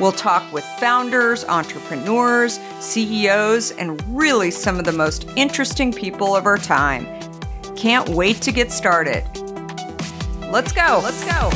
We'll talk with founders, entrepreneurs, CEOs, and really some of the most interesting people of our time. Can't wait to get started. Let's go. Let's go.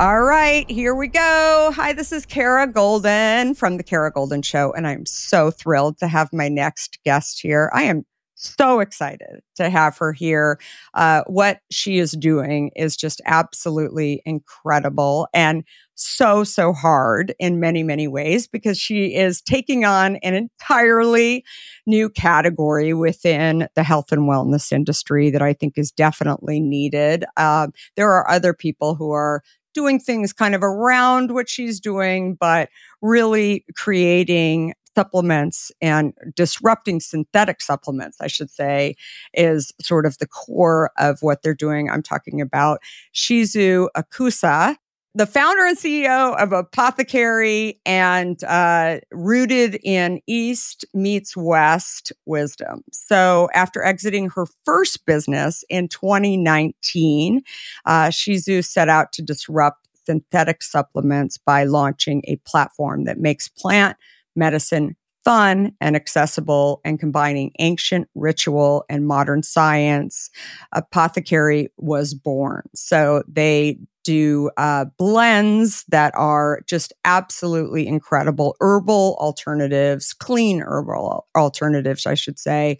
All right, here we go. Hi, this is Kara Goldin from The Kara Goldin Show, and I'm so thrilled to have my next guest here. I am so excited to have her here. Uh, what she is doing is just absolutely incredible and so, so hard in many, many ways because she is taking on an entirely new category within the health and wellness industry that I think is definitely needed. Uh, there are other people who are doing things kind of around what she's doing, but really creating supplements and disrupting synthetic supplements, I should say, is sort of the core of what they're doing. I'm talking about Shizu Okusa, the founder and CEO of Apothékary and uh, rooted in East meets West wisdom. So, after exiting her first business in 2019, uh, Shizu set out to disrupt synthetic supplements by launching a platform that makes plant medicine fun and accessible and combining ancient ritual and modern science. Apothékary was born. So they do uh, blends that are just absolutely incredible herbal alternatives, clean herbal alternatives, I should say.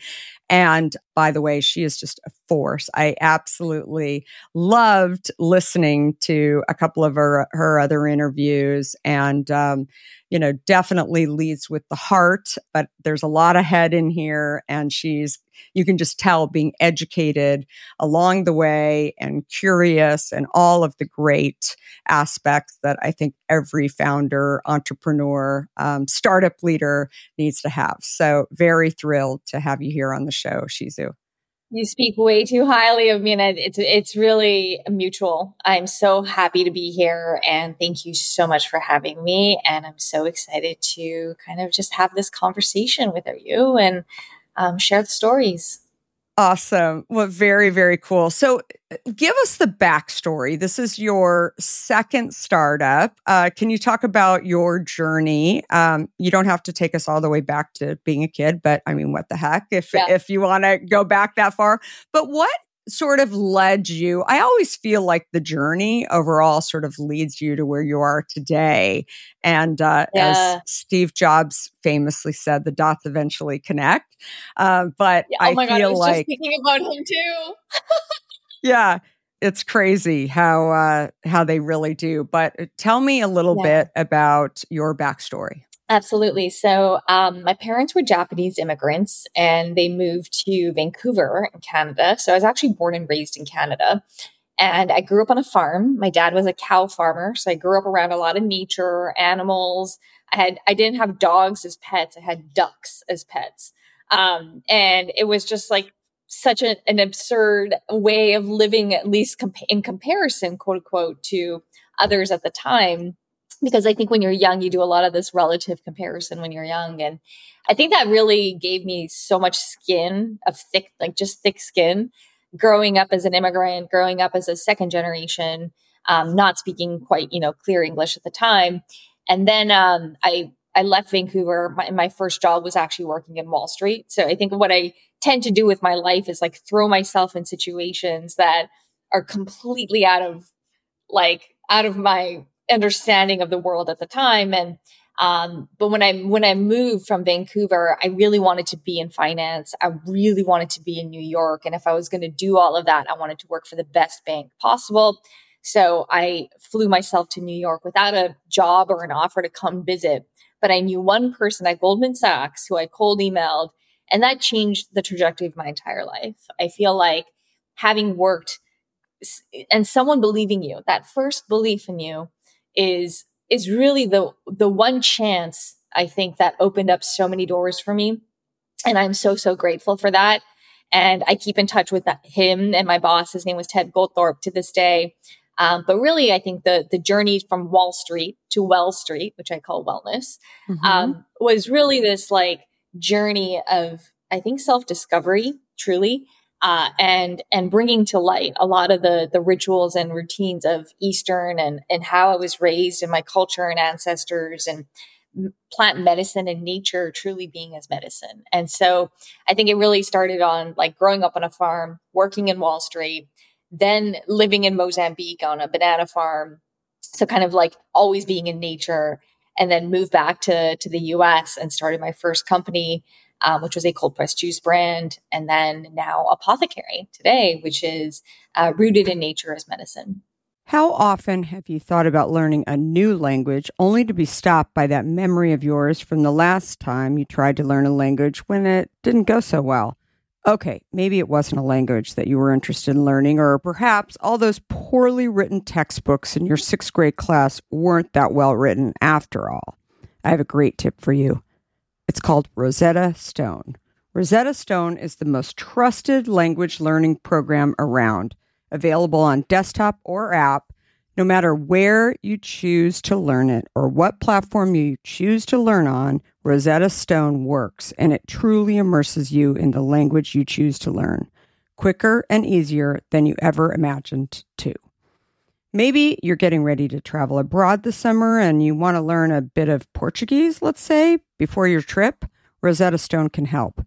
And by the way, she is just a force. I absolutely loved listening to a couple of her, her other interviews and, um, you know, definitely leads with the heart, but there's a lot of head in here. And she's, you can just tell being educated along the way and curious and all of the great aspects that I think every founder, entrepreneur, um, startup leader needs to have. So, very thrilled to have you here on the show, Shizu. You speak way too highly of me, and it's it's really mutual. I'm so happy to be here, and thank you so much for having me. And I'm so excited to kind of just have this conversation with you and um, share the stories. Awesome. Well, very, very cool. So, uh, give us the backstory. This is your second startup. Uh, can you talk about your journey? Um, you don't have to take us all the way back to being a kid, but I mean, what the heck if yeah. if you want to go back that far? But what sort of led you? I always feel like the journey overall sort of leads you to where you are today. And uh, yeah. as Steve Jobs famously said, the dots eventually connect. Uh, but yeah, oh I feel God, I was like just thinking about him too. yeah, it's crazy how uh, how they really do. But uh, tell me a little yeah. bit about your backstory. Absolutely. So, um, my parents were Japanese immigrants and they moved to Vancouver in Canada. So, I was actually born and raised in Canada. And I grew up on a farm. My dad was a cow farmer. So, I grew up around a lot of nature, animals. I had, I didn't have dogs as pets, I had ducks as pets. Um, and it was just like such a, an absurd way of living, at least comp- in comparison, quote unquote, to others at the time because I think when you're young, you do a lot of this relative comparison when you're young. And I think that really gave me so much skin of thick, like just thick skin growing up as an immigrant, growing up as a second generation, um, not speaking quite, you know, clear English at the time. And then um, I, I left Vancouver. My, my first job was actually working in Wall Street. So I think what I tend to do with my life is like throw myself in situations that are completely out of like out of my understanding of the world at the time. And um, but when I when I moved from Vancouver, I really wanted to be in finance. I really wanted to be in New York, and if I was going to do all of that, I wanted to work for the best bank possible. So I flew myself to New York without a job or an offer to come visit. But I knew one person at Goldman Sachs who I cold emailed, and that changed the trajectory of my entire life. I feel like having worked and someone believing you, that first belief in you is is really the the one chance I think that opened up so many doors for me. And I'm so, so grateful for that. And I keep in touch with him and my boss. His name was Ted Goldthorpe to this day. Um, but really, I think the the journey from Wall Street to Well Street, which I call wellness, mm-hmm. um, was really this like journey of I think self discovery, truly, uh, and and bringing to light a lot of the the rituals and routines of Eastern and and how I was raised and my culture and ancestors and plant medicine and nature truly being as medicine. And so I think it really started on like growing up on a farm, working in Wall Street, then living in Mozambique on a banana farm. So kind of like always being in nature and then moved back to, to the US and started my first company, um, which was a cold pressed juice brand. And then now Apothékary today, which is uh, rooted in nature as medicine. How often have you thought about learning a new language only to be stopped by that memory of yours from the last time you tried to learn a language when it didn't go so well? Okay, maybe it wasn't a language that you were interested in learning, or perhaps all those poorly written textbooks in your sixth grade class weren't that well written after all. I have a great tip for you. It's called Rosetta Stone. Rosetta Stone is the most trusted language learning program around available on desktop or app, no matter where you choose to learn it or what platform you choose to learn on. Rosetta Stone works and it truly immerses you in the language you choose to learn quicker and easier than you ever imagined to. Maybe you're getting ready to travel abroad this summer and you want to learn a bit of Portuguese, let's say, before your trip. Rosetta Stone can help.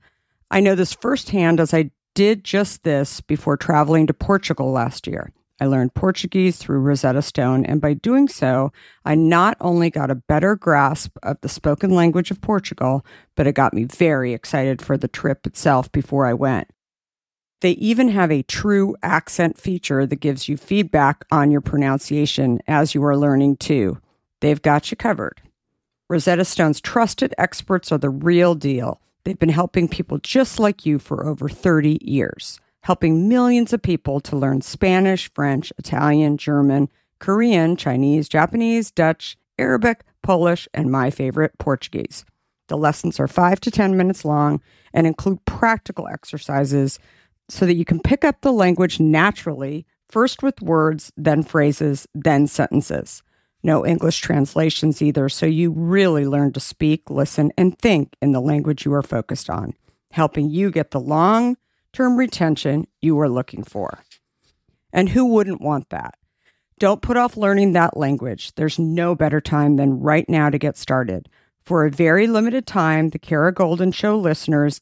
I know this firsthand as I did just this before traveling to Portugal last year. I learned Portuguese through Rosetta Stone, and by doing so, I not only got a better grasp of the spoken language of Portugal, but it got me very excited for the trip itself before I went. They even have a true accent feature that gives you feedback on your pronunciation as you are learning too. They've got you covered. Rosetta Stone's trusted experts are the real deal. They've been helping people just like you for over 30 years, helping millions of people to learn Spanish, French, Italian, German, Korean, Chinese, Japanese, Dutch, Arabic, Polish, and my favorite, Portuguese. The lessons are five to 10 minutes long and include practical exercises so that you can pick up the language naturally, first with words, then phrases, then sentences no English translations either. So you really learn to speak, listen, and think in the language you are focused on, helping you get the long term retention you are looking for. And who wouldn't want that? Don't put off learning that language. There's no better time than right now to get started. For a very limited time, the Kara Goldin Show listeners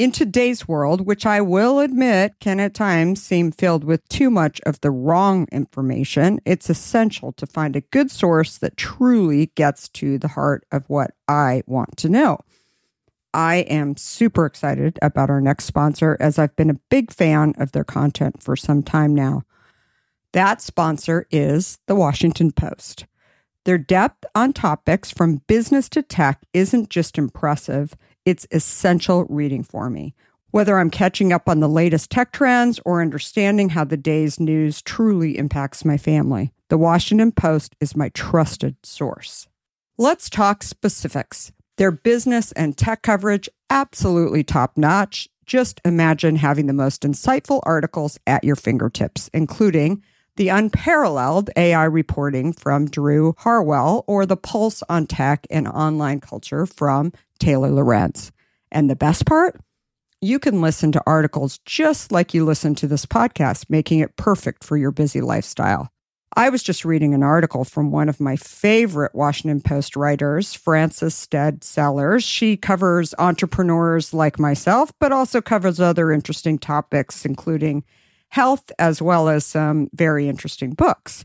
In today's world, which I will admit can at times seem filled with too much of the wrong information, it's essential to find a good source that truly gets to the heart of what I want to know. I am super excited about our next sponsor as I've been a big fan of their content for some time now. That sponsor is the Washington Post. Their depth on topics from business to tech isn't just impressive, it's essential reading for me. Whether I'm catching up on the latest tech trends or understanding how the day's news truly impacts my family, the Washington Post is my trusted source. Let's talk specifics. Their business and tech coverage, absolutely top notch. Just imagine having the most insightful articles at your fingertips, including the unparalleled AI reporting from Drew Harwell or the pulse on tech and online culture from Taylor Lorenz. And the best part? You can listen to articles just like you listen to this podcast, making it perfect for your busy lifestyle. I was just reading an article from one of my favorite Washington Post writers, Frances Stead Sellers. She covers entrepreneurs like myself, but also covers other interesting topics, including health, as well as some very interesting books.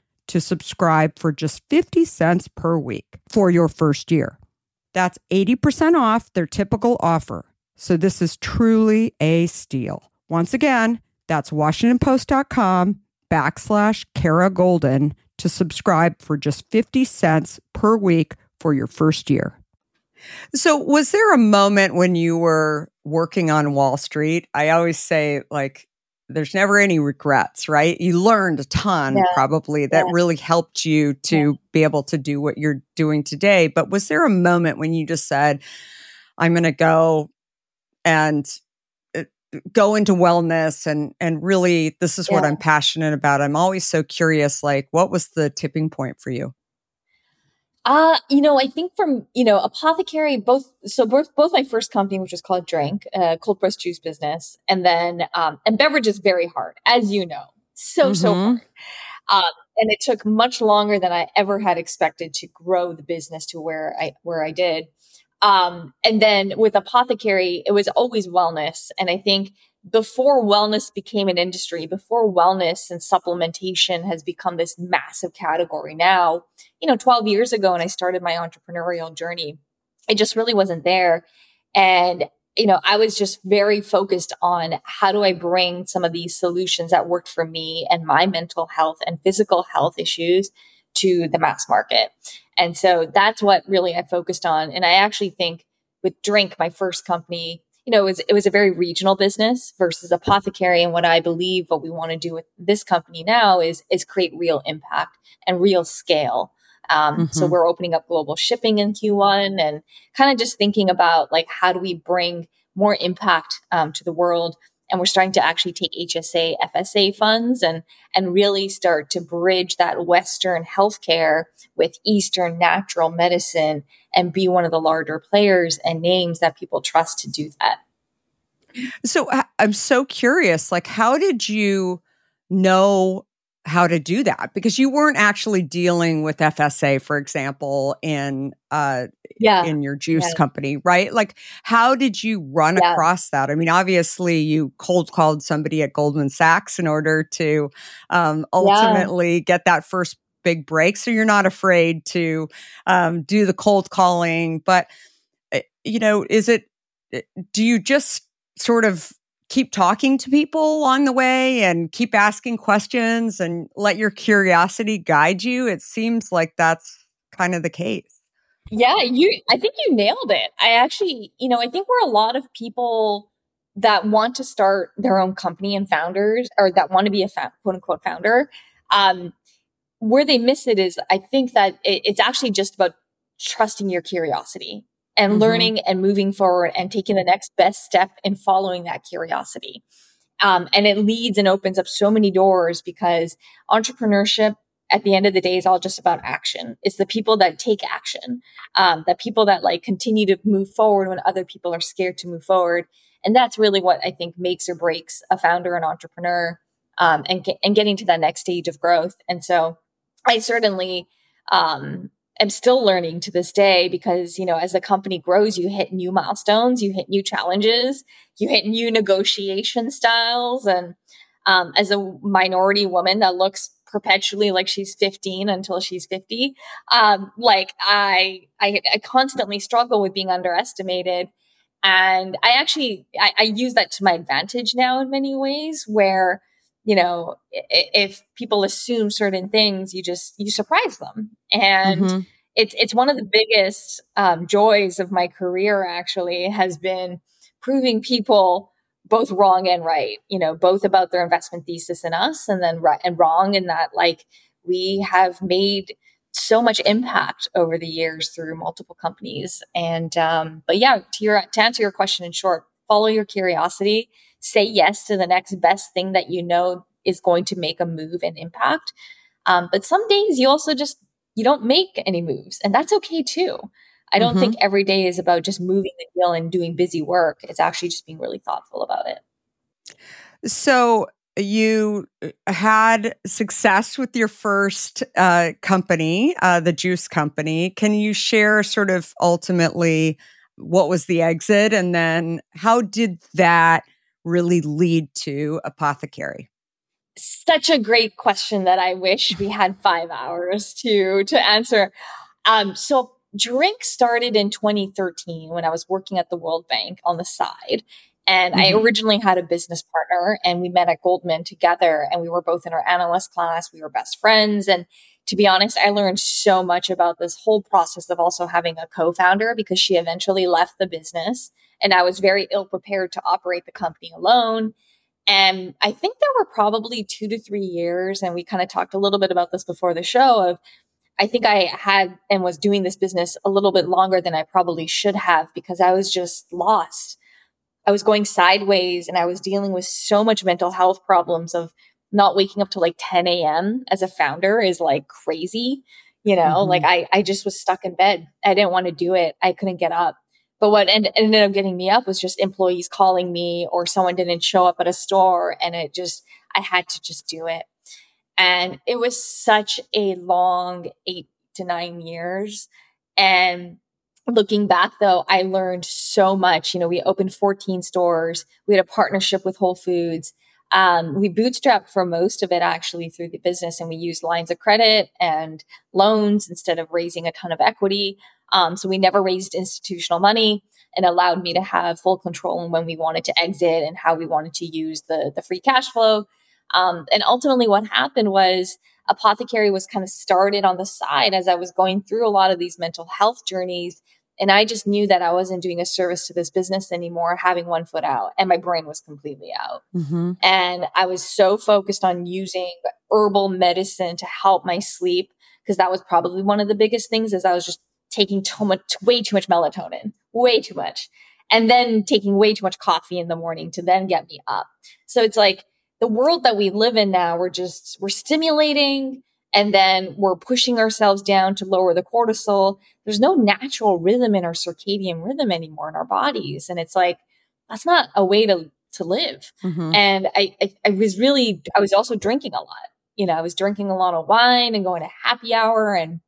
to subscribe for just 50 cents per week for your first year. That's 80% off their typical offer. So this is truly a steal. Once again, that's WashingtonPost.com backslash Kara Goldin to subscribe for just 50 cents per week for your first year. So, was there a moment when you were working on Wall Street? I always say, like, there's never any regrets, right? You learned a ton yeah. probably that yeah. really helped you to yeah. be able to do what you're doing today. But was there a moment when you just said, I'm going to go and uh, go into wellness and and really this is what I'm passionate about. I'm always so curious like what was the tipping point for you? Uh, you know, I think from, you know, Apothékary, both, so both, both my first company, which was called Drink, uh, cold pressed juice business. And then, um, and beverage is very hard, as you know, so, mm-hmm. so hard. Um, and it took much longer than I ever had expected to grow the business to where I, where I did. Um, and then with Apothékary, it was always wellness. And I think before wellness became an industry, before wellness and supplementation has become this massive category now, you know, 12 years ago when I started my entrepreneurial journey, it just really wasn't there. And, you know, I was just very focused on how do I bring some of these solutions that worked for me and my mental health and physical health issues to the mass market. And so that's what really I focused on. And I actually think with Drink, my first company, you know, it was, it was a very regional business versus Apothékary. And what I believe what we want to do with this company now is, is create real impact and real scale. Um, mm-hmm. So we're opening up global shipping in Q1 and kind of just thinking about like, how do we bring more impact um, to the world? And we're starting to actually take HSA, FSA funds and, and really start to bridge that Western healthcare with Eastern natural medicine and be one of the larger players and names that people trust to do that. So I'm so curious, like, how did you know how to do that? Because you weren't actually dealing with FSA, for example, in uh, yeah. in your juice yeah. company, right? Like, how did you run yeah. across that? I mean, obviously, you cold called somebody at Goldman Sachs in order to um, ultimately get that first big break. So you're not afraid to um, do the cold calling. But, eh, you know, is it, eh, do you just sort of keep talking to people along the way and keep asking questions and let your curiosity guide you? It seems like that's kind of the case. Yeah, you I think you nailed it. I actually, you know, I think we're a lot of people that want to start their own company and founders or that want to be a fa- quote unquote founder. Um, where they miss it is I think that it, it's actually just about trusting your curiosity and mm-hmm. learning and moving forward and taking the next best step in following that curiosity. Um, and it leads and opens up so many doors because entrepreneurship at the end of the day is all just about action. It's the people that take action, um, the people that like continue to move forward when other people are scared to move forward. And that's really what I think makes or breaks a founder and entrepreneur um, and, and getting to that next stage of growth. And so I certainly um, am still learning to this day because, you know, as the company grows, you hit new milestones, you hit new challenges, you hit new negotiation styles. And um, as a minority woman that looks perpetually like she's 15 until she's 50, um, like I, I, I constantly struggle with being underestimated. And I actually, I, I use that to my advantage now in many ways where you know, if people assume certain things, you just you surprise them, and mm-hmm. it's it's one of the biggest um, joys of my career. Actually, has been proving people both wrong and right. You know, both about their investment thesis in us, and then right and wrong in that like we have made so much impact over the years through multiple companies. And um, but yeah, to your to answer your question in short, follow your curiosity, say yes to the next best thing that you know is going to make a move and impact. Um, but some days you also just you don't make any moves, and that's okay too. I don't mm-hmm. think every day is about just moving the deal and doing busy work. It's actually just being really thoughtful about it. So you uh, had success with your first uh, company, uh, the juice company. Can you share sort of ultimately what was the exit and then how did that really lead to Apothékary? Such a great question that I wish we had five hours to to answer. Um, so drink started in 2013 when I was working at the World Bank on the side. And mm-hmm. I originally had a business partner and we met at Goldman together and we were both in our analyst class. We were best friends. And to be honest, I learned so much about this whole process of also having a co-founder because she eventually left the business and I was very ill prepared to operate the company alone. And I think there were probably two to three years, and we kind of talked a little bit about this before the show of I think I had and was doing this business a little bit longer than I probably should have because I was just lost. I was going sideways and I was dealing with so much mental health problems of not waking up till like 10 a.m. as a founder is like crazy. You know, mm-hmm. like I, I just was stuck in bed. I didn't want to do it. I couldn't get up. But what ended up getting me up was just employees calling me or someone didn't show up at a store. And it just, I had to just do it. And it was such a long eight to nine years. And looking back though, I learned so much. You know, we opened 14 stores. We had a partnership with Whole Foods. Um, we bootstrapped for most of it actually through the business and we used lines of credit and loans instead of raising a ton of equity. Um, so we never raised institutional money and allowed me to have full control on when we wanted to exit and how we wanted to use the, the free cash flow. Um, and ultimately what happened was Apothékary was kind of started on the side as I was going through a lot of these mental health journeys. And I just knew that I wasn't doing a service to this business anymore, having one foot out, and my brain was completely out. Mm-hmm. And I was so focused on using herbal medicine to help my sleep because that was probably one of the biggest things is I was just taking too much, way too much melatonin, way too much, and then taking way too much coffee in the morning to then get me up. So it's like the world that we live in now, we're just, we're stimulating and then we're pushing ourselves down to lower the cortisol. There's no natural rhythm in our circadian rhythm anymore in our bodies. And it's like, that's not a way to, to live. Mm-hmm. And I, I, I was really, I was also drinking a lot. You know, I was drinking a lot of wine and going to happy hour and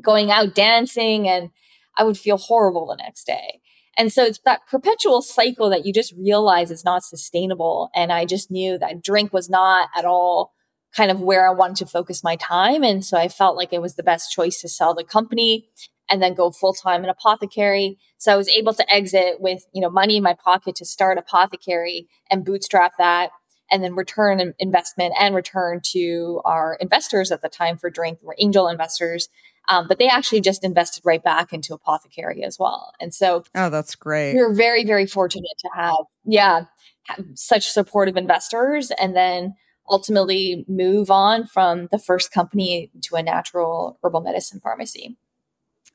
going out dancing and I would feel horrible the next day. And so it's that perpetual cycle that you just realize is not sustainable. And I just knew that drink was not at all kind of where I wanted to focus my time. And so I felt like it was the best choice to sell the company and then go full time in Apothékary. So I was able to exit with, you know, money in my pocket to start Apothékary and bootstrap that and then return investment and return to our investors at the time for drink were angel investors um, but they actually just invested right back into Apothékary as well. And so, oh, that's great. We are very, very fortunate to have, yeah, have such supportive investors and then ultimately move on from the first company to a natural herbal medicine pharmacy.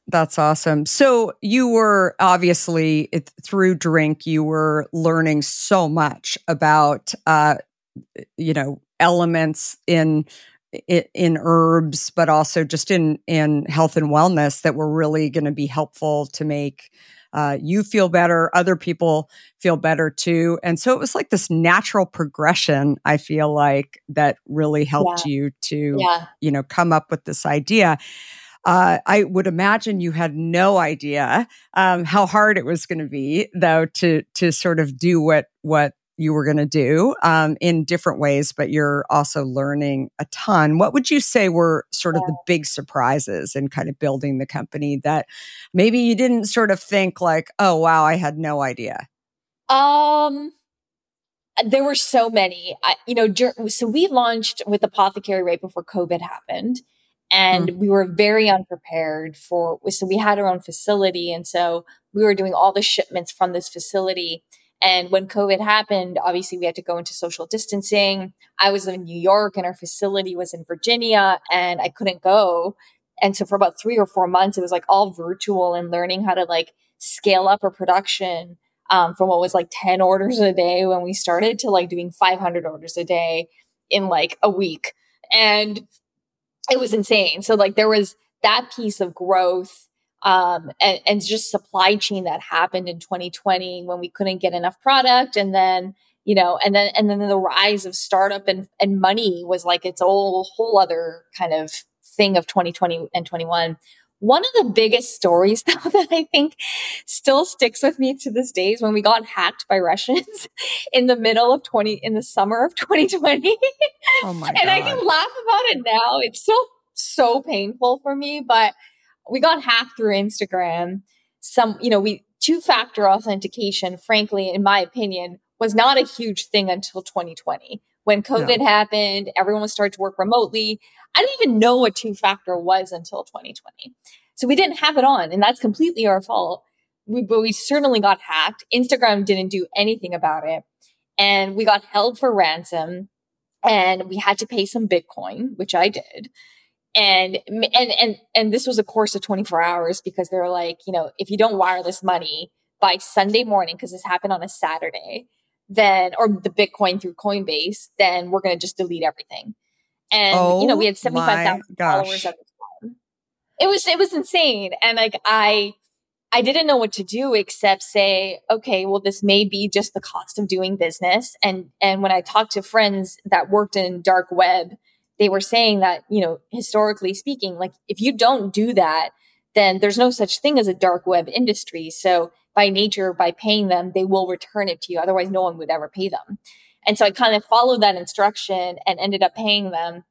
That's awesome. So you were obviously it, through drink, you were learning so much about, uh, you know, elements in in herbs, but also just in in health and wellness that were really going to be helpful to make uh, you feel better, other people feel better too, and so it was like this natural progression. I feel like that really helped yeah. you to yeah. you know come up with this idea. Uh, I would imagine you had no idea um, how hard it was going to be, though, to to sort of do what what you were going to do um, in different ways, but you're also learning a ton. What would you say were sort of the big surprises in kind of building the company that maybe you didn't sort of think like, oh, wow, I had no idea? Um, there were so many. I, you know, so we launched with Apothékary right before COVID happened. And mm. we were very unprepared for, so we had our own facility. And so we were doing all the shipments from this facility and when COVID happened, obviously we had to go into social distancing. I was in New York and our facility was in Virginia and I couldn't go And so for about three or four months, it was like all virtual and learning how to like scale up a production um, from what was like 10 orders a day when we started to like doing 500 orders a day in like a week. And it was insane. So like there was that piece of growth um, and, and just supply chain that happened in 2020 when we couldn't get enough product and then you know and then and then the rise of startup and, and money was like its whole whole other kind of thing of 2020 and 21 one of the biggest stories though that I think still sticks with me to this day is when we got hacked by Russians in the middle of 20 in the summer of 2020. Oh my and God. I can laugh about it now. It's still so painful for me, but we got hacked through Instagram. Some, you know, we two factor authentication, frankly, in my opinion, was not a huge thing until 2020. When COVID No. happened, everyone started to work remotely. I didn't even know what two factor was until 2020. So we didn't have it on, and that's completely our fault. We, but we certainly got hacked. Instagram didn't do anything about it. And we got held for ransom and we had to pay some Bitcoin, which I did. And, and, and, and this was a course of 24 hours because they were like, you know, if you don't wire this money by Sunday morning, because this happened on a Saturday, then, or the Bitcoin through Coinbase, then we're going to just delete everything. And, you know, we Oh had 75,000 my followers at the time. It was, it was insane. And like, I, I didn't know what to do except say, okay, well, this may be just the cost of doing business. And, and when I talked to friends that worked in dark web, they were saying that, you know, historically speaking, like if you don't do that, then there's no such thing as a dark web industry. So by nature, by paying them, they will return it to you. Otherwise, no one would ever pay them. And so I kind of followed that instruction and ended up paying them.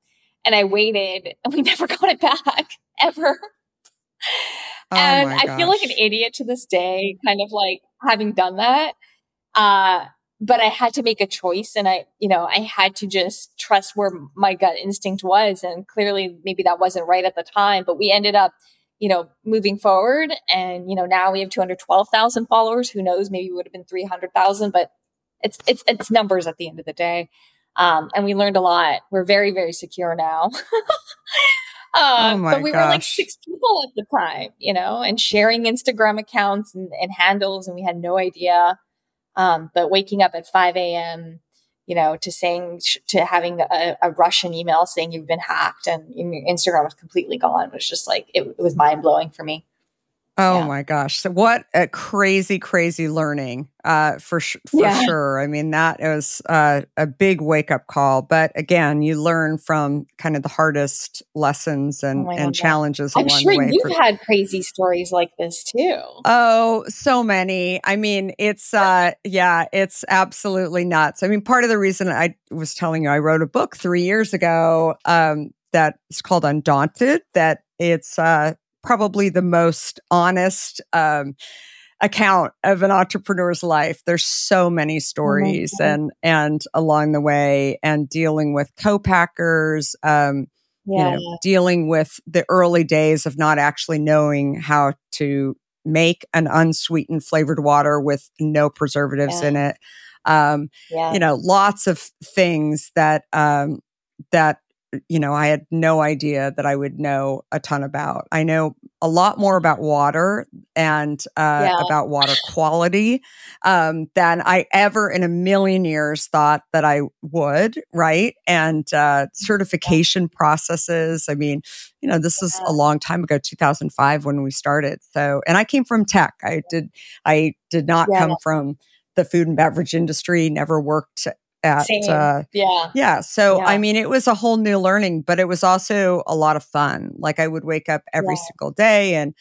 And I waited and we never got it back ever. Oh and I feel like an idiot to this day, kind of like having done that. Uh, but I had to make a choice and I, you know, I had to just trust where my gut instinct was. And clearly maybe that wasn't right at the time, but we ended up, you know, moving forward. And, you know, now we have 212,000 followers. Who knows? Maybe it would have been 300,000, but it's, it's, it's numbers at the end of the day. Um, and we learned a lot. We're very, very secure now. Uh, Oh my but we were like six people at the time, you know, and sharing Instagram accounts and, and handles, and we had no idea. Um, but waking up at 5 a.m., you know, to saying, to having a, a Russian email saying you've been hacked and your Instagram was completely gone was just like, it, it was mind blowing for me. Oh Yeah. my gosh. So what a crazy, crazy learning uh, for sh- for Yeah. sure. I mean, that was uh, a big wake up call. But again, you learn from kind of the hardest lessons and, Oh and God, challenges I'm along sure the way. you've for- had crazy stories like this too. Oh, so many. I mean, it's uh yeah, it's absolutely nuts. I mean, part of the reason I was telling you I wrote a book 3 years ago um that is called Undaunted that it's uh probably the most honest um account of an entrepreneur's life. There's so many stories God. and and along the way and dealing with co-packers um Yeah. you know, dealing with the early days of not actually knowing how to make an unsweetened flavored water with no preservatives Yeah. in it. Um, yeah. you know, lots of things that um, that you know I had no idea that I would know a ton about. I know a lot more about water and uh, Yeah. about water quality um, than I ever in a million years thought that I would. Right, and uh, certification processes. I mean, you know, this is Yeah. a long time ago, 2005 when we started. So, and I came from tech. I did. I did not Yeah. come from the food and beverage industry. Never worked at. Uh, yeah. yeah. So, I mean, it was a whole new learning, but it was also a lot of fun. Like I would wake up every Yeah. single day and,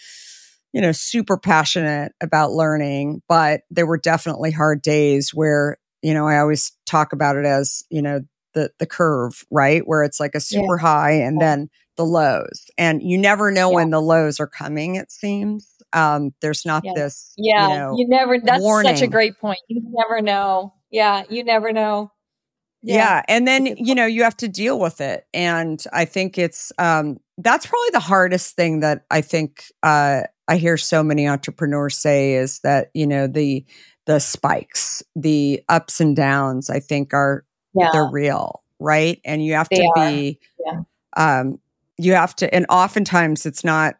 you know, super passionate about learning. But there were definitely hard days where, you know, I always talk about it as, you know, the the curve, right? Where it's like a Yeah. super high and Yeah. then the lows. And you never know Yeah. when the lows are coming, it seems. Um, there's not Yeah. this, Yeah, you know, you never. That's such a great point. You never know. Yeah, you never know. Yeah. And then, you know, you have to deal with it. And I think it's, um, that's probably the hardest thing that I think, uh, I hear so many entrepreneurs say is that, you know, the, the spikes, the ups and downs, I think are, Yeah, they're real. Right. And you have They to are. be, Yeah. um, you have to, and oftentimes it's not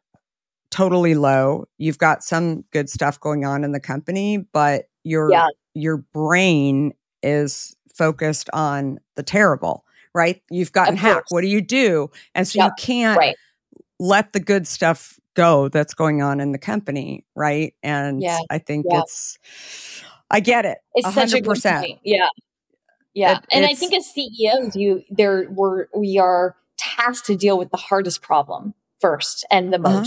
totally low. You've got some good stuff going on in the company, but your Yeah. Your brain is focused on the terrible, right? You've gotten hacked. What do you do? And so Yep. you can't Right. let the good stuff go that's going on in the company, right? And Yeah. I think Yeah. it's I get it. It's such a good point. Yeah. Yeah. It- and I think as CEOs, you there we're we are tasked to deal with the hardest problem first and the Uh-huh.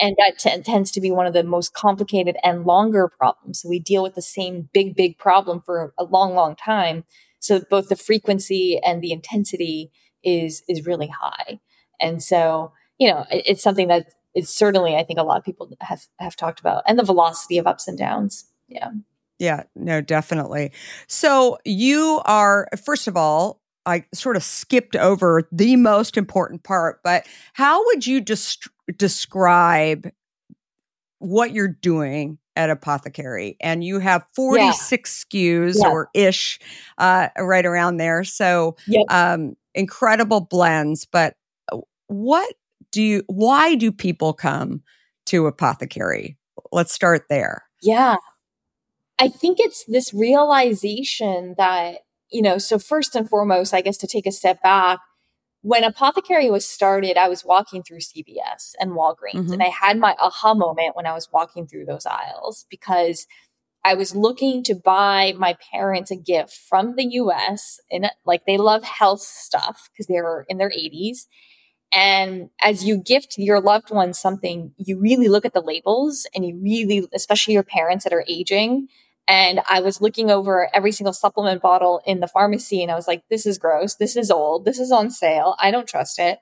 And that t- tends to be one of the most complicated and longer problems. So we deal with the same big, big problem for a long, long time. So both the frequency and the intensity is is really high. And so, you know, it- it's something that is certainly I think a lot of people have have talked about, and the velocity of ups and downs. Yeah. Yeah, no, definitely. So you are, first of all, I sort of skipped over the most important part, but how would you dest- describe what you're doing at Apothékary? And you have 46 SKUs Yeah. or ish, uh, right around there. So, Yep. um, incredible blends. But uh, what do you, why do people come to Apothékary? Let's start there. Yeah. I think it's this realization that, you know, so first and foremost, I guess to take a step back, when Apothékary was started, I was walking through CVS and Walgreens, Mhm. and I had my aha moment when I was walking through those aisles because I was looking to buy my parents a gift from the US. And like they love health stuff because they're in their 80s. And as you gift your loved one something, you really look at the labels and you really, especially your parents that are aging. And I was looking over every single supplement bottle in the pharmacy and I was like, this is gross. This is old. This is on sale. I don't trust it.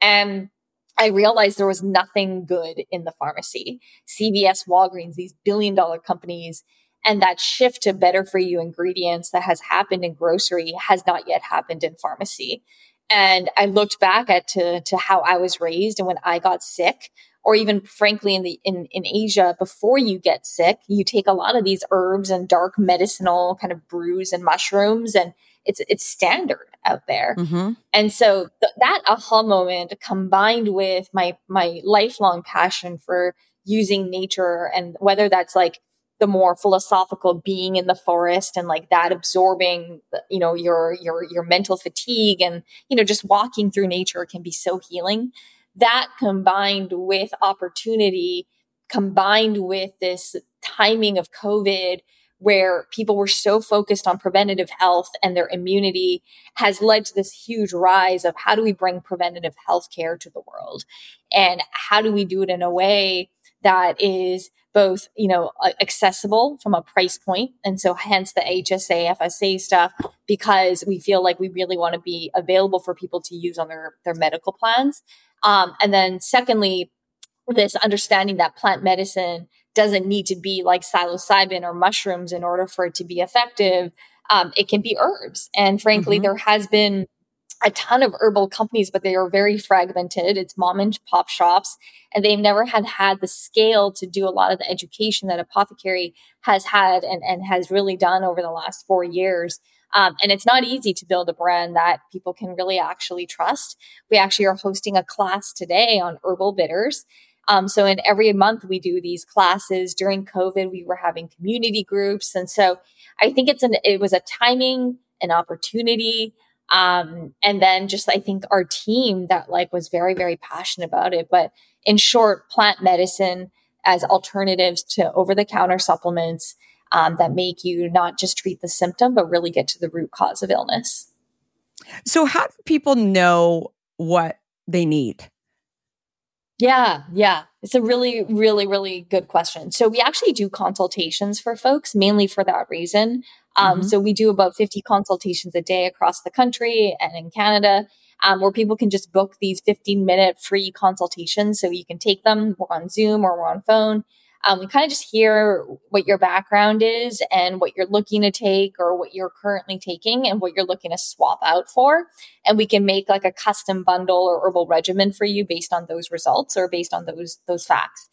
And I realized there was nothing good in the pharmacy. CVS, Walgreens, these billion dollar companies, and that shift to better for you ingredients that has happened in grocery has not yet happened in pharmacy. And I looked back at to, to how I was raised and when I got sick, or even frankly in the in, in Asia, before you get sick, you take a lot of these herbs and dark medicinal kind of brews and mushrooms, and it's it's standard out there. Mm-hmm. And so th- that aha moment combined with my my lifelong passion for using nature and whether that's like the more philosophical being in the forest and like that absorbing you know your your your mental fatigue and you know just walking through nature can be so healing that combined with opportunity combined with this timing of covid where people were so focused on preventative health and their immunity has led to this huge rise of how do we bring preventative health care to the world? And how do we do it in a way that is both you know accessible from a price point and so hence the hsa fsa stuff because we feel like we really want to be available for people to use on their their medical plans um, and then secondly this understanding that plant medicine doesn't need to be like psilocybin or mushrooms in order for it to be effective um, it can be herbs. And frankly Mhm. there has been a ton of herbal companies but they are very fragmented. It's mom and pop shops and they've never had had the scale to do a lot of the education that Apothékary has had and, and has really done over the last four years um, and it's not easy to build a brand that people can really actually trust. We actually are hosting a class today on herbal bitters. Um, so in every month we do these classes. During covid we were having community groups. And so i think it's an it was a timing an opportunity um, and then just i think our team that like was very very passionate about it. But in short plant medicine as alternatives to over the counter supplements um, that make you not just treat the symptom but really get to the root cause of illness So, how do people know what they need? Yeah, yeah. It's a really, really, really good question. So we actually do consultations for folks mainly for that reason. Um, Mhm. So we do about 50 consultations a day across the country and in Canada, um, where people can just book these 15 minute free consultations. So you can take them, we're on Zoom or we're on phone. Um, we kind of just hear what your background is and what you're looking to take or what you're currently taking and what you're looking to swap out for. And we can make like a custom bundle or herbal regimen for you based on those results or based on those those facts.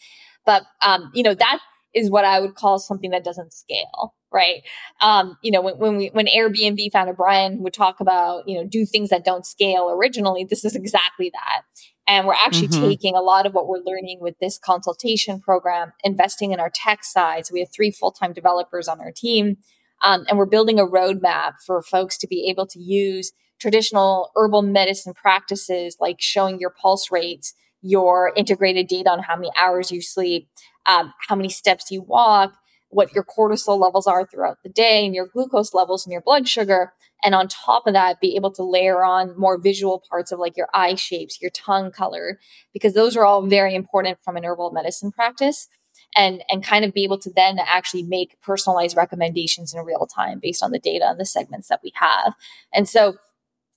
But um, you know that is what i would call something that doesn't scale right? Um, you know when, when we when airbnb founder brian would talk about you know do things that don't scale originally this is exactly that And we're actually mm-hmm. taking a lot of what we're learning with this consultation program, investing in our tech side. So we have three full time developers on our team. Um, and we're building a roadmap for folks to be able to use traditional herbal medicine practices like showing your pulse rates, your integrated data on how many hours you sleep, um, how many steps you walk, what your cortisol levels are throughout the day, and your glucose levels and your blood sugar. And on top of that, be able to layer on more visual parts of like your eye shapes, your tongue color, because those are all very important from an herbal medicine practice. And, and kind of be able to then actually make personalized recommendations in real time based on the data and the segments that we have. And so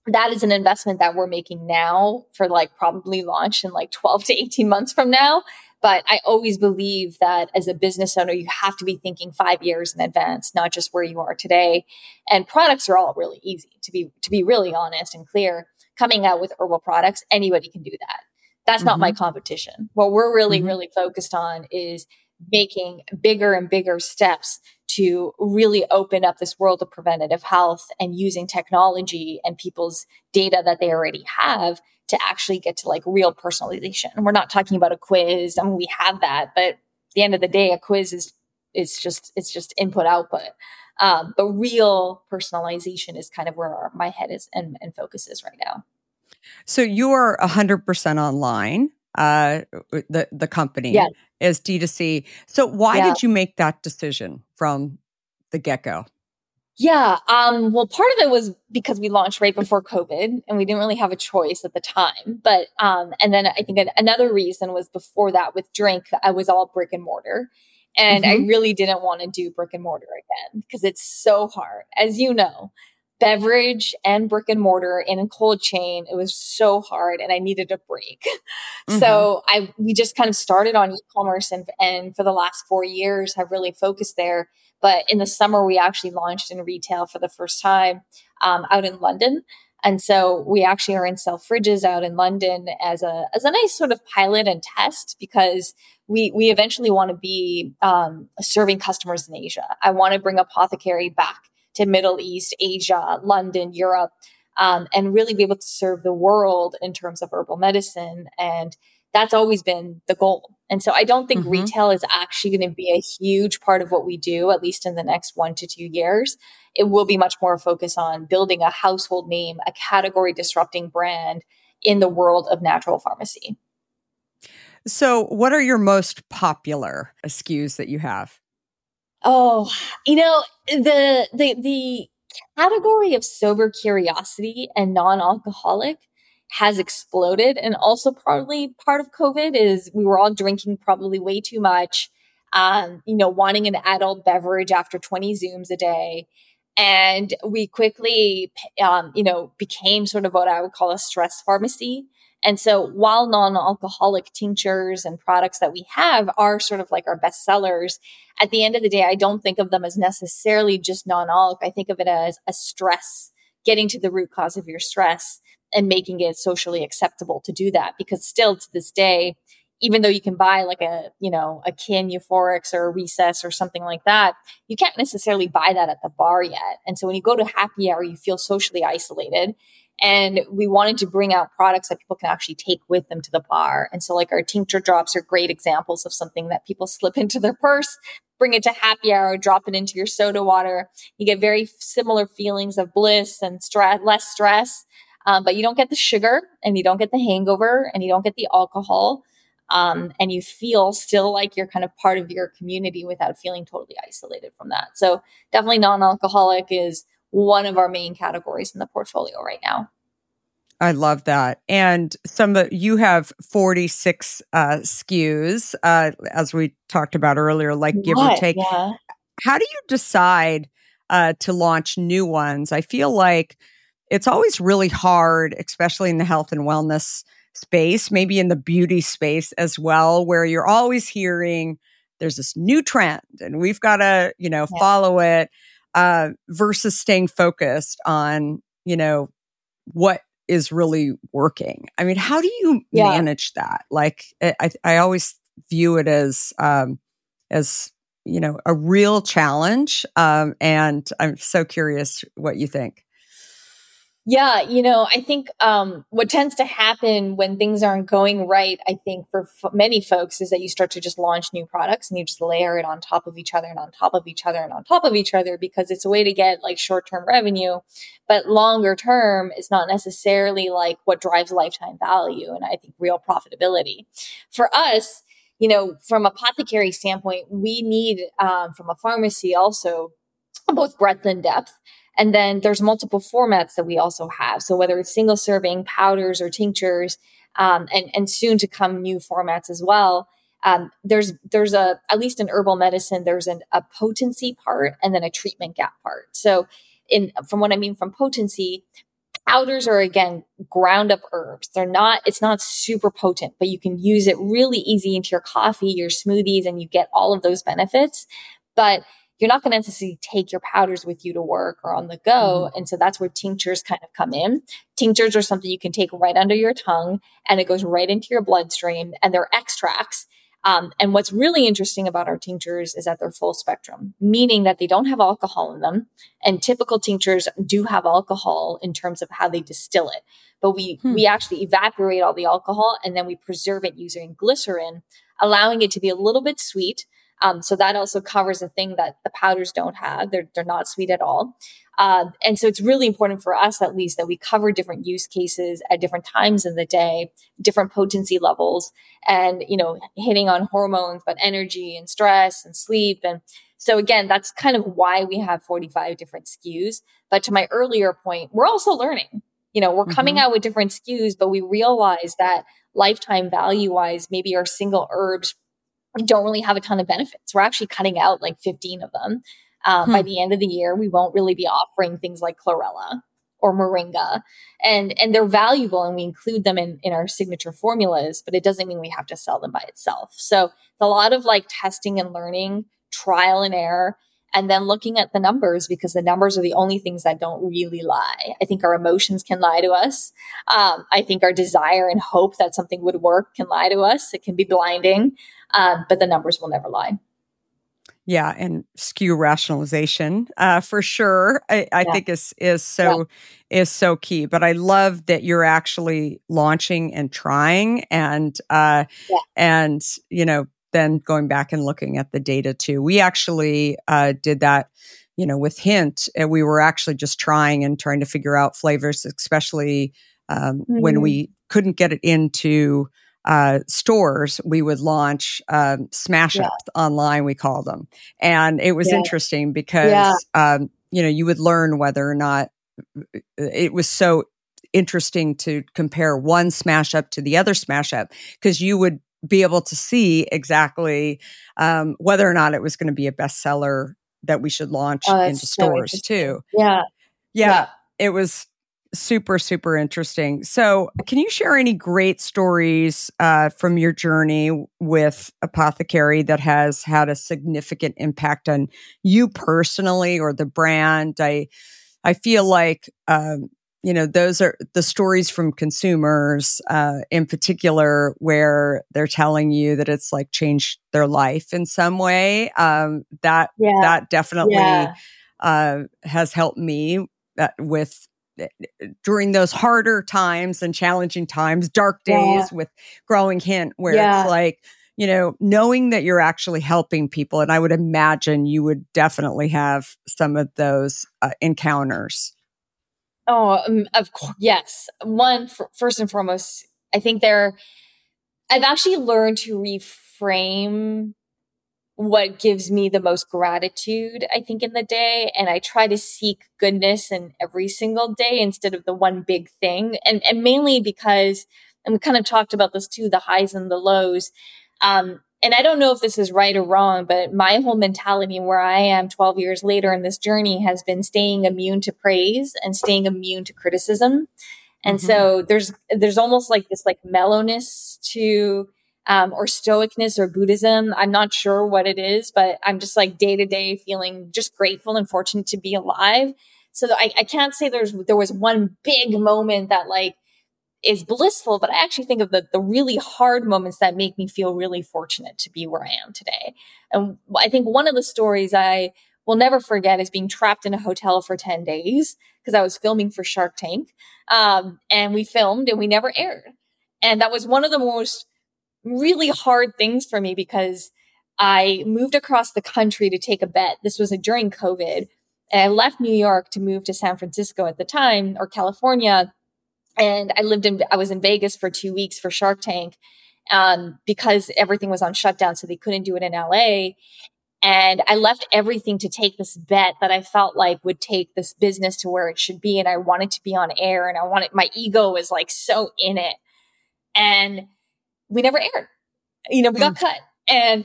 that is an investment that we're making now for like probably launch in like 12 to 18 months from now but I always believe that as a business owner, you have to be thinking five years in advance, not just where you are today. And products are all really easy to be, to be really honest and clear. Coming out with herbal products, anybody can do that. That's mm-hmm. not my mm-hmm. competition. What we're really, mm-hmm. really focused on is making bigger and bigger steps to really open up this world of preventative health and using technology and people's data that they already have to actually get to like real personalization. We're not talking about a quiz. I mean, we have that, but at the end of the day, a quiz is it's just it's just input output. Um, but real personalization is kind of where our, my head is and, and focus is right now. So you are hundred percent online. Uh, the the company yeah. is D2C. So why yeah. did you make that decision from the get go? Yeah. Um, well, part of it was because we launched right before COVID and we didn't really have a choice at the time. But, um, and then I think another reason was before that with drink, I was all brick and mortar. And mm-hmm. I really didn't want to do brick and mortar again because it's so hard. As you know, beverage and brick and mortar in a cold chain, it was so hard and I needed a break. Mm-hmm. So I, we just kind of started on e-commerce and, and for the last four years have really focused there but in the summer, we actually launched in retail for the first time um, out in London. And so we actually are in Selfridges out in London as a as a nice sort of pilot and test because we we eventually want to be um, serving customers in Asia. I want to bring Apothékary back to Middle East, Asia, London, Europe, um, and really be able to serve the world in terms of herbal medicine. And that's always been the goal. And so I don't think mm-hmm. retail is actually going to be a huge part of what we do, at least in the next one to two years. It will be much more focus on building a household name, a category disrupting brand in the world of natural pharmacy. So, what are your most popular SKUs that you have? Oh, you know, the the the category of sober curiosity and non-alcoholic has exploded. And also partly part of COVID is we were all drinking probably way too much, um, you know, wanting an adult beverage after 20 Zooms a day. And we quickly, um, you know, became sort of what I would call a stress pharmacy. And so while non-alcoholic tinctures and products that we have are sort of like our best sellers, at the end of the day, I don't think of them as necessarily just non-alc. I think of it as a stress, getting to the root cause of your stress and making it socially acceptable to do that. Because still to this day even though you can buy like a you know a kin euphorics or a recess or something like that you can't necessarily buy that at the bar yet. And so when you go to happy hour you feel socially isolated and we wanted to bring out products that people can actually take with them to the bar and so like our tincture drops are great examples of something that people slip into their purse bring it to happy hour drop it into your soda water you get very similar feelings of bliss and stress less stress um, but you don't get the sugar and you don't get the hangover and you don't get the alcohol. Um, and you feel still like you're kind of part of your community without feeling totally isolated from that. So definitely non-alcoholic is one of our main categories in the portfolio right now. I love that. And some of you have 46 uh, SKUs, uh, as we talked about earlier, like give what? or take. Yeah. How do you decide uh, to launch new ones? I feel like it's always really hard, especially in the health and wellness space, maybe in the beauty space as well, where you're always hearing there's this new trend and we've got to, you know, yeah. follow it uh, versus staying focused on, you know, what is really working. I mean, how do you yeah. manage that? Like, I, I always view it as, um, as, you know, a real challenge. Um, and I'm so curious what you think. Yeah, you know, I think um, what tends to happen when things aren't going right, I think for f- many folks, is that you start to just launch new products and you just layer it on top of each other and on top of each other and on top of each other because it's a way to get like short term revenue. But longer term is not necessarily like what drives lifetime value and I think real profitability. For us, you know, from Apothékary standpoint, we need um, from a pharmacy also both breadth and depth. And then there's multiple formats that we also have. So whether it's single serving, powders, or tinctures, um, and and soon to come new formats as well. Um, there's there's a at least in herbal medicine there's an, a potency part and then a treatment gap part. So in from what I mean from potency, powders are again ground up herbs. They're not it's not super potent, but you can use it really easy into your coffee, your smoothies, and you get all of those benefits. But you're not going to necessarily take your powders with you to work or on the go. Mm-hmm. And so that's where tinctures kind of come in. Tinctures are something you can take right under your tongue and it goes right into your bloodstream and they're extracts. Um, and what's really interesting about our tinctures is that they're full spectrum, meaning that they don't have alcohol in them. And typical tinctures do have alcohol in terms of how they distill it. But we, hmm. we actually evaporate all the alcohol and then we preserve it using glycerin, allowing it to be a little bit sweet, um, so that also covers a thing that the powders don't have. They're, they're not sweet at all. Uh, and so it's really important for us, at least, that we cover different use cases at different times in the day, different potency levels, and you know, hitting on hormones, but energy and stress and sleep. And so again, that's kind of why we have 45 different SKUs. But to my earlier point, we're also learning. You know, we're coming mm-hmm. out with different SKUs, but we realize that lifetime value wise, maybe our single herbs don't really have a ton of benefits. We're actually cutting out like 15 of them. Uh, hmm. By the end of the year, we won't really be offering things like chlorella or moringa, and and they're valuable, and we include them in in our signature formulas. But it doesn't mean we have to sell them by itself. So it's a lot of like testing and learning, trial and error, and then looking at the numbers because the numbers are the only things that don't really lie. I think our emotions can lie to us. Um, I think our desire and hope that something would work can lie to us. It can be blinding, um, but the numbers will never lie. Yeah, and SKU rationalization uh, for sure. I, I yeah. think is is so yeah. is so key. But I love that you're actually launching and trying, and uh, yeah. and you know then going back and looking at the data too. We actually uh, did that, you know, with Hint, and we were actually just trying and trying to figure out flavors, especially um, mm-hmm. when we couldn't get it into uh, stores, we would launch um, smash ups yeah. online, we call them. And it was yeah. interesting because, yeah. um, you know, you would learn whether or not it was so interesting to compare one smash up to the other smash up because you would be able to see exactly um, whether or not it was going to be a bestseller that we should launch oh, into so stores too. Yeah. yeah. yeah. It was super, super interesting. So, can you share any great stories uh, from your journey with Apothékary that has had a significant impact on you personally or the brand? I I feel like um, you know those are the stories from consumers uh, in particular where they're telling you that it's like changed their life in some way um, that yeah. that definitely yeah. uh, has helped me uh, with eh, during those harder times and challenging times dark days yeah. with growing hint where it's like you know knowing that you're actually helping people and i would imagine you would definitely have some of those uh, encounters Oh, um, of course, yes. One f- first and foremost, I think there. I've actually learned to reframe what gives me the most gratitude. I think in the day, and I try to seek goodness in every single day instead of the one big thing, and and mainly because and we kind of talked about this too, the highs and the lows. Um, and I don't know if this is right or wrong, but my whole mentality where I am 12 years later in this journey has been staying immune to praise and staying immune to criticism. And mm-hmm. so there's there's almost like this like mellowness to um, or stoicness or Buddhism. I'm not sure what it is, but I'm just like day to day feeling just grateful and fortunate to be alive. So I, I can't say there's there was one big moment that like is blissful, but I actually think of the, the really hard moments that make me feel really fortunate to be where I am today. And I think one of the stories I will never forget is being trapped in a hotel for 10 days because I was filming for Shark Tank. Um, and we filmed and we never aired. And that was one of the most really hard things for me because I moved across the country to take a bet. This was during COVID. And I left New York to move to San Francisco at the time or California. And I lived in, I was in Vegas for two weeks for Shark Tank um, because everything was on shutdown. So they couldn't do it in LA. And I left everything to take this bet that I felt like would take this business to where it should be. And I wanted to be on air and I wanted, my ego was like so in it. And we never aired. You know, we got mm. cut. And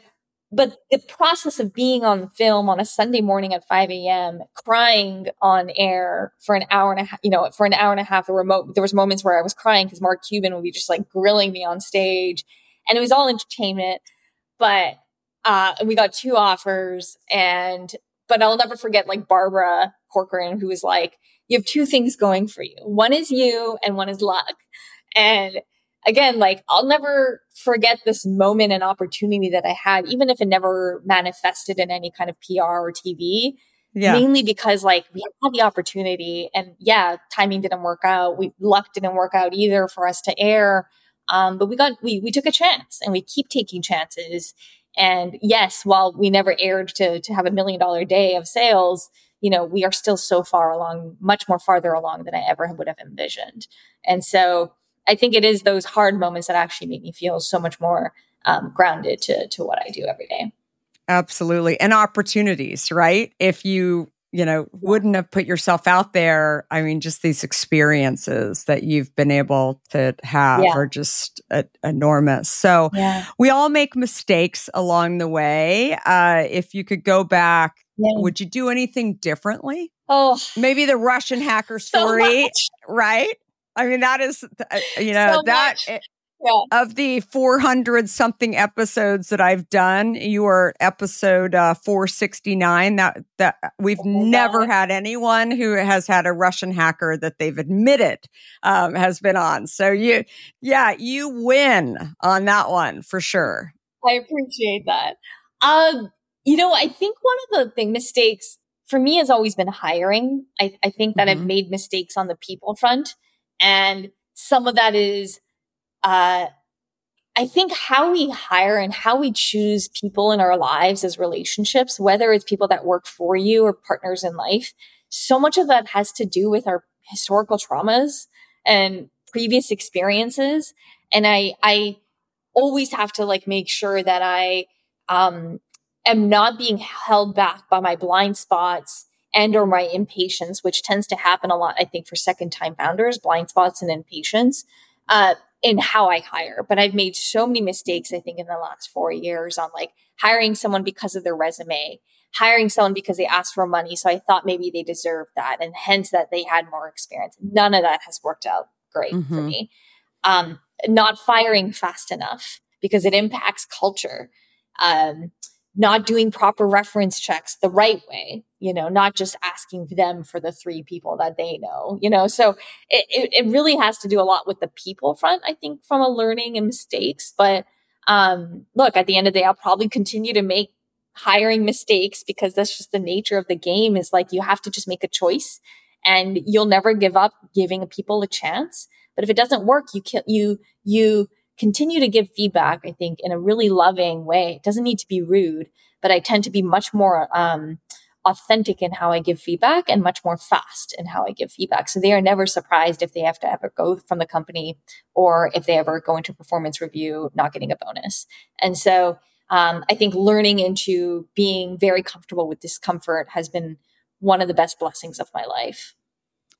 but the process of being on film on a Sunday morning at 5 a.m., crying on air for an hour and a half, you know, for an hour and a half, there were, mo- there was moments where I was crying because Mark Cuban would be just like grilling me on stage and it was all entertainment. But, uh, we got two offers and, but I'll never forget like Barbara Corcoran, who was like, you have two things going for you. One is you and one is luck. And again, like I'll never forget this moment and opportunity that I had, even if it never manifested in any kind of PR or TV. Yeah. Mainly because like we had the opportunity and yeah, timing didn't work out. We luck didn't work out either for us to air. Um, but we got we we took a chance and we keep taking chances. And yes, while we never aired to to have a million dollar day of sales, you know, we are still so far along, much more farther along than I ever would have envisioned. And so I think it is those hard moments that actually make me feel so much more um, grounded to to what I do every day. Absolutely, and opportunities, right? If you you know wouldn't have put yourself out there, I mean, just these experiences that you've been able to have yeah. are just a- enormous. So yeah. we all make mistakes along the way. Uh, if you could go back, yeah. would you do anything differently? Oh, maybe the Russian hacker story, so right? I mean, that is, uh, you know, so that yeah. of the 400 something episodes that I've done, you are episode uh, 469. That that we've oh never God. had anyone who has had a Russian hacker that they've admitted um, has been on. So you, yeah, you win on that one for sure. I appreciate that. Um, you know, I think one of the thing mistakes for me has always been hiring. I, I think that mm-hmm. I've made mistakes on the people front and some of that is, uh, I think how we hire and how we choose people in our lives as relationships, whether it's people that work for you or partners in life, so much of that has to do with our historical traumas and previous experiences. And I, I always have to like make sure that I, um, am not being held back by my blind spots and or my impatience, which tends to happen a lot, I think, for second time founders, blind spots and impatience, uh, in how I hire. But I've made so many mistakes, I think, in the last four years on like hiring someone because of their resume, hiring someone because they asked for money. So I thought maybe they deserved that and hence that they had more experience. None of that has worked out great mm-hmm. for me. Um, not firing fast enough because it impacts culture. Um, not doing proper reference checks the right way, you know, not just asking them for the three people that they know, you know. So it, it, it really has to do a lot with the people front, I think, from a learning and mistakes. But um, look, at the end of the day, I'll probably continue to make hiring mistakes because that's just the nature of the game is like you have to just make a choice and you'll never give up giving people a chance. But if it doesn't work, you can you you continue to give feedback, I think, in a really loving way. It doesn't need to be rude, but I tend to be much more um, authentic in how I give feedback and much more fast in how I give feedback. So they are never surprised if they have to ever go from the company or if they ever go into performance review, not getting a bonus. And so um, I think learning into being very comfortable with discomfort has been one of the best blessings of my life.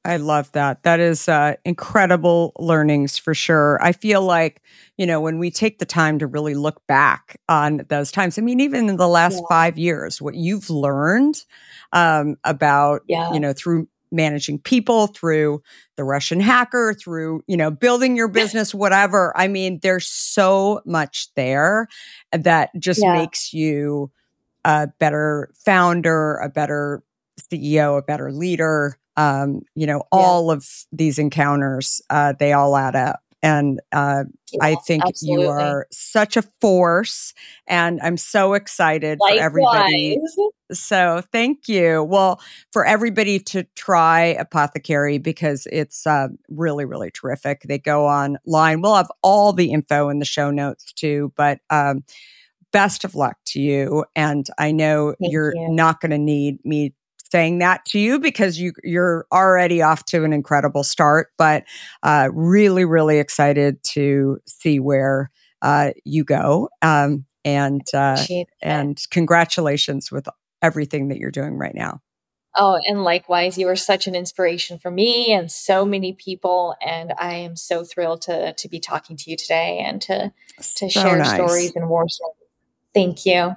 I love that. That is uh, incredible learnings for sure. I feel like, you know, when we take the time to really look back on those times, I mean, even in the last yeah. five years, what you've learned um, about, yeah. you know, through managing people, through the Russian hacker, through, you know, building your business, whatever. I mean, there's so much there that just yeah. makes you a better founder, a better CEO, a better leader um, you know, all yeah. of these encounters, uh, they all add up. And uh, Yeah, I think absolutely. you are such a force. And I'm so excited for everybody. So thank you. Well, for everybody to try Apothékary because it's uh, really, really terrific. They go online. We'll have all the info in the show notes too. But um, best of luck to you. And I know Thank you're you. not going to need me saying that to you because you you're already off to an incredible start. But uh, really, really excited to see where uh, you go. Um, and uh, and congratulations with everything that you're doing right now. Oh, and likewise, you are such an inspiration for me and so many people. And I am so thrilled to to be talking to you today and to to So share nice. stories and war stories. Thank you.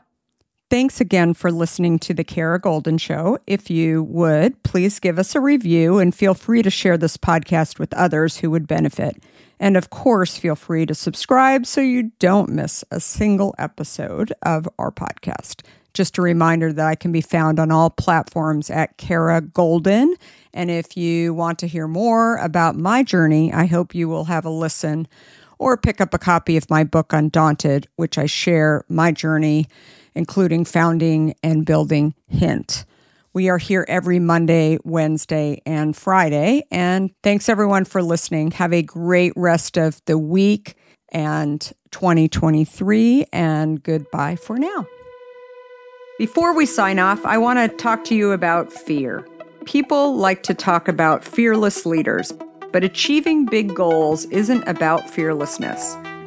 Thanks again for listening to the Kara Goldin Show. If you would, please give us a review and feel free to share this podcast with others who would benefit. And of course, feel free to subscribe so you don't miss a single episode of our podcast. Just a reminder that I can be found on all platforms at Kara Goldin. And if you want to hear more about my journey, I hope you will have a listen or pick up a copy of my book, Undaunted, which I share my journey, including founding and building Hint. We are here every Monday, Wednesday, and Friday. And thanks everyone for listening. Have a great rest of the week and 2023, and goodbye for now. Before we sign off, I want to talk to you about fear. People like to talk about fearless leaders, but achieving big goals isn't about fearlessness.